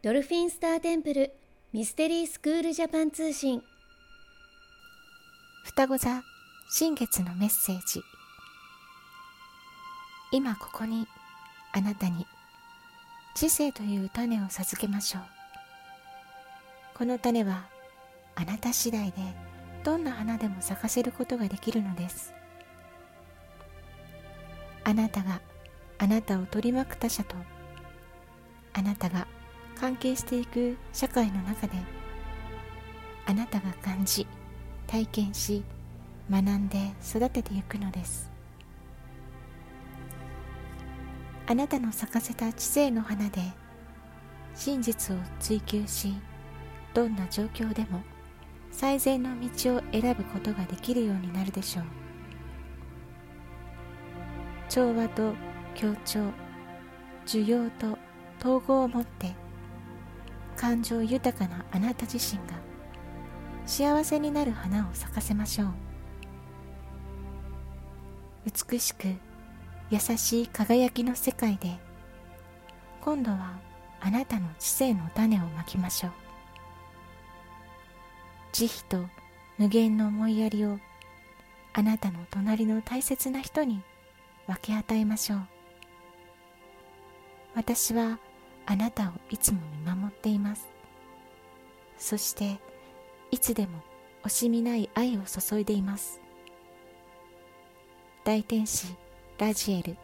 ドルフィンスターテンプルミステリースクールジャパン通信。双子座新月のメッセージ。今ここにあなたに知性という種を授けましょう。この種はあなた次第でどんな花でも咲かせることができるのです。あなたがあなたを取り巻く他者とあなたが関係していく社会の中であなたが感じ体験し学んで育てていくのです。あなたの咲かせた知性の花で真実を追求しどんな状況でも最善の道を選ぶことができるようになるでしょう。調和と協調需要と統合をもって感情豊かなあなた自身が幸せになる花を咲かせましょう。美しく優しい輝きの世界で今度はあなたの知性の種をまきましょう。慈悲と無限の思いやりをあなたの隣の大切な人に分け与えましょう。私はあなたをいつも見守る。っています。そしていつでも惜しみない愛を注いでいます。大天使ラジエル。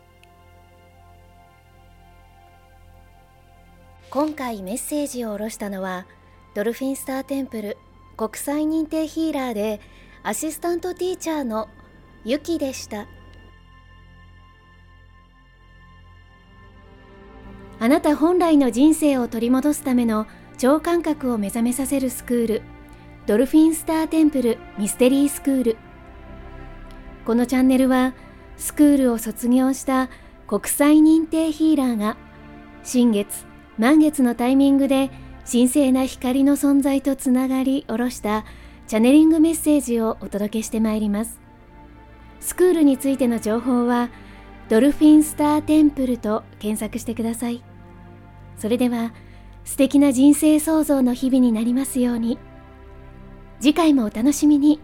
今回メッセージを下ろしたのはドルフィンスターテンプル国際認定ヒーラーでアシスタントティーチャーのユキでした。あなた本来の人生を取り戻すための超感覚を目覚めさせるスクールドルフィンスターテンプルミステリースクール。このチャンネルはスクールを卒業した国際認定ヒーラーが新月満月のタイミングで神聖な光の存在とつながりおろしたチャネリングメッセージをお届けしてまいります。スクールについての情報はドルフィンスターテンプルと検索してください。それでは素敵な人生創造の日々になりますように。次回もお楽しみに。